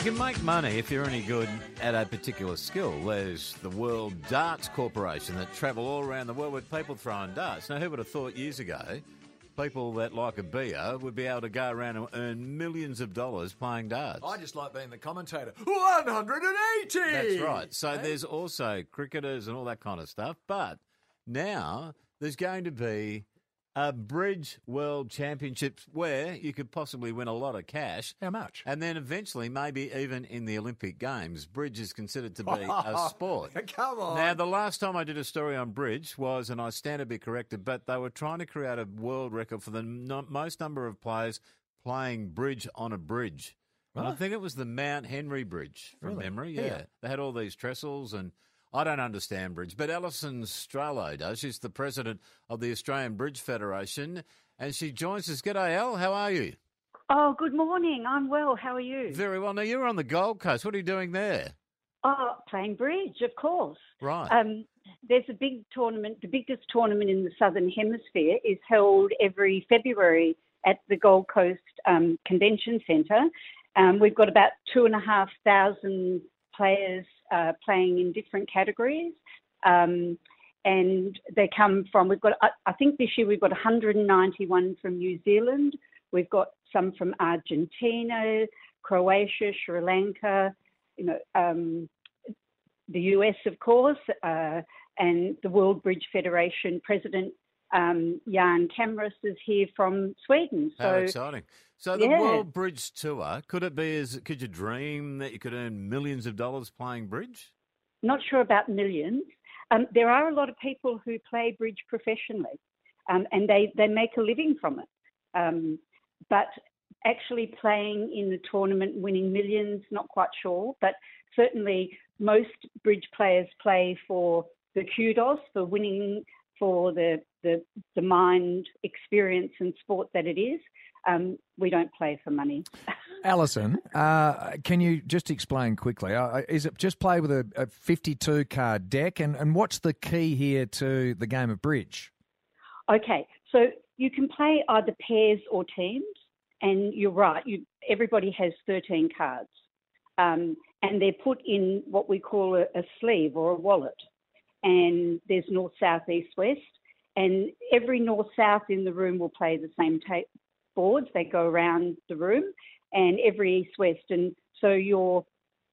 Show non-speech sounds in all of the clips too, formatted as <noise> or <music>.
you can make money if you're any good at a particular skill. There's the World Darts Corporation that travel all around the world with people throwing darts. Now, who would have thought years ago people that like a beer would be able to go around and earn millions of dollars playing darts? I just like being the commentator. 180! That's right. So there's also cricketers and all that kind of stuff. But now there's going to be a Bridge World Championships where you could possibly win a lot of cash. How much? And then eventually, maybe even in the Olympic Games, bridge is considered to be a <laughs> sport. Come on. Now, the last time I did a story on bridge was, and I stand to be corrected, but they were trying to create a world record for the no- most number of players playing bridge on a bridge. And I think it was the Mount Henry Bridge from Really? memory. Yeah. Here? They had all these trestles and I don't understand bridge, but Alison Stralow does. She's the president of the Australian Bridge Federation and she joins us. G'day, Al. How are you? Oh, good morning. I'm well. How are you? Very well. Now, you're on the Gold Coast. What are you doing there? Oh, playing bridge, of course. Right. Um, there's a big tournament. The biggest tournament in the Southern Hemisphere is held every February at the Gold Coast um, Convention Centre. Um, we've got about two and a half thousand players playing in different categories. Um, and they come from, we've got, I, I think this year we've got 191 from New Zealand. We've got some from Argentina, Croatia, Sri Lanka, you know, um, the US, of course, uh, and the World Bridge Federation president um, Jan Kamras is here from Sweden. How So exciting! So the yeah. World Bridge Tour could it be as could you dream that you could earn millions of dollars playing bridge? not sure about millions. Um, there are a lot of people who play bridge professionally, um, and they, they make a living from it. Um, but actually playing in the tournament, winning millions, not quite sure. But certainly, most bridge players play for the kudos, for winning, for the the, the mind, experience, and sport that it is. Um, we don't play for money. <laughs> Alison, uh, can you just explain quickly? Uh, is it just play with a, a 52 card deck? And, and what's the key here to the game of bridge? Okay, so you can play either pairs or teams, and you're right. You, everybody has 13 cards, um, and they're put in what we call a, a sleeve or a wallet. And there's north, south, east, west, and every north, south in the room will play the same ta- boards. They go around the room, and every east, west, and so your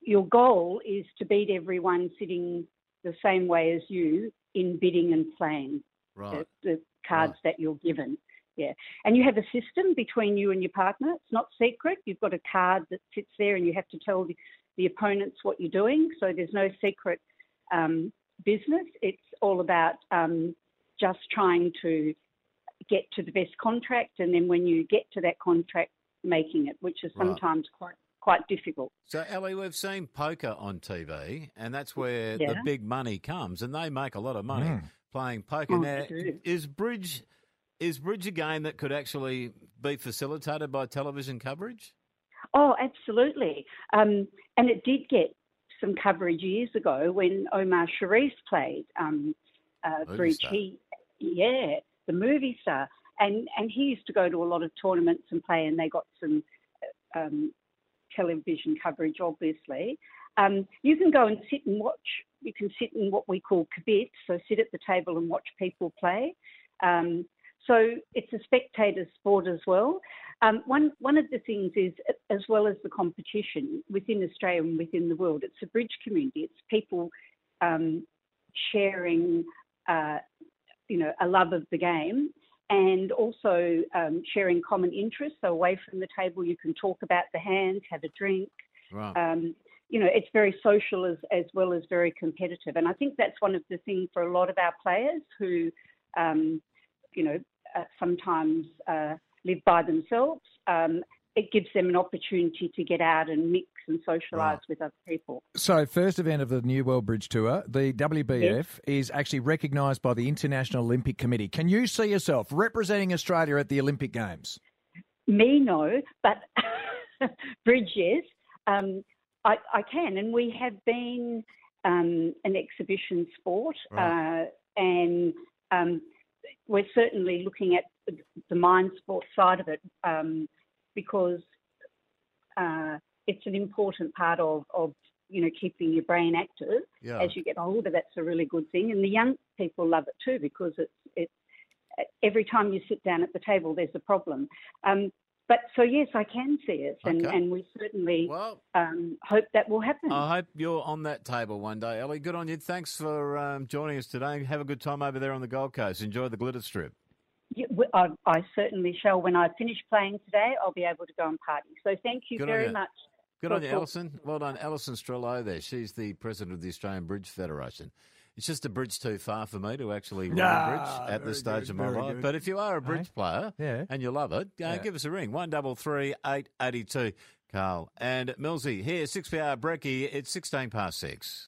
your goal is to beat everyone sitting the same way as you in bidding and playing Right. the, the cards that you're given. Yeah. And you have a system between you and your partner. It's not secret. You've got a card that sits there and you have to tell the, the opponents what you're doing. So there's no secret um, business. It's all about um, just trying to get to the best contract. And then when you get to that contract, making it, which is Right. sometimes quite quite difficult. So Ellie, we've seen poker on TV, and that's where the big money comes, and they make a lot of money Mm. playing poker. Oh, now, is bridge is bridge a game that could actually be facilitated by television coverage? Oh, absolutely. Um, and it did get some coverage years ago when Omar Sharif played um, uh, Bridge. star. He, yeah, the movie star, and and he used to go to a lot of tournaments and play, and they got some uh, um, television coverage, obviously. Um, you can go and sit and watch. You can sit in what we call kibitz, so sit at the table and watch people play. Um, so it's a spectator sport as well. Um, one one of the things is, as well as the competition within Australia and within the world, it's a bridge community. It's people um, sharing, uh, you know, a love of the game, and also um, sharing common interests. So away from the table, you can talk about the hands, have a drink. Right. Um, you know, it's very social as as well as very competitive, and I think that's one of the things for a lot of our players who, um, you know, uh, sometimes uh, live by themselves. Um, it gives them an opportunity to get out and mix and socialise Right. with other people. So, first event of the New World Bridge Tour, the WBF is actually recognised by the International Olympic Committee. Can you see yourself representing Australia at the Olympic Games? Me, no, but <laughs> bridge, yes. Um, I, I can, and we have been um, an exhibition sport, Right. uh, and um, we're certainly looking at the mind sport side of it um, because uh, it's an important part of, of you know keeping your brain active Yeah. as you get older. That's a really good thing, and the young people love it too because it's it's every time you sit down at the table, there's a problem. Um, but so yes, I can see it, and, Okay. and we certainly Well, um, hope that will happen. I hope you're on that table one day, Ellie. Good on you. Thanks for um, joining us today. Have a good time over there on the Gold Coast. Enjoy the glitter strip. Yeah, w- I, I certainly shall. When I finish playing today, I'll be able to go and party. So thank you Good very you. much. Good on for you, Alison. Well done, Alison Stralow there. She's the president of the Australian Bridge Federation. It's just a bridge too far for me to actually run a Ah, bridge at this stage good, of my life. good. But if you are a bridge player Yeah. and you love it, uh, Yeah. give us a ring. One double three eight eighty two, Karl. And Millsy, here, 6PR Brecky, it's 16 past 6.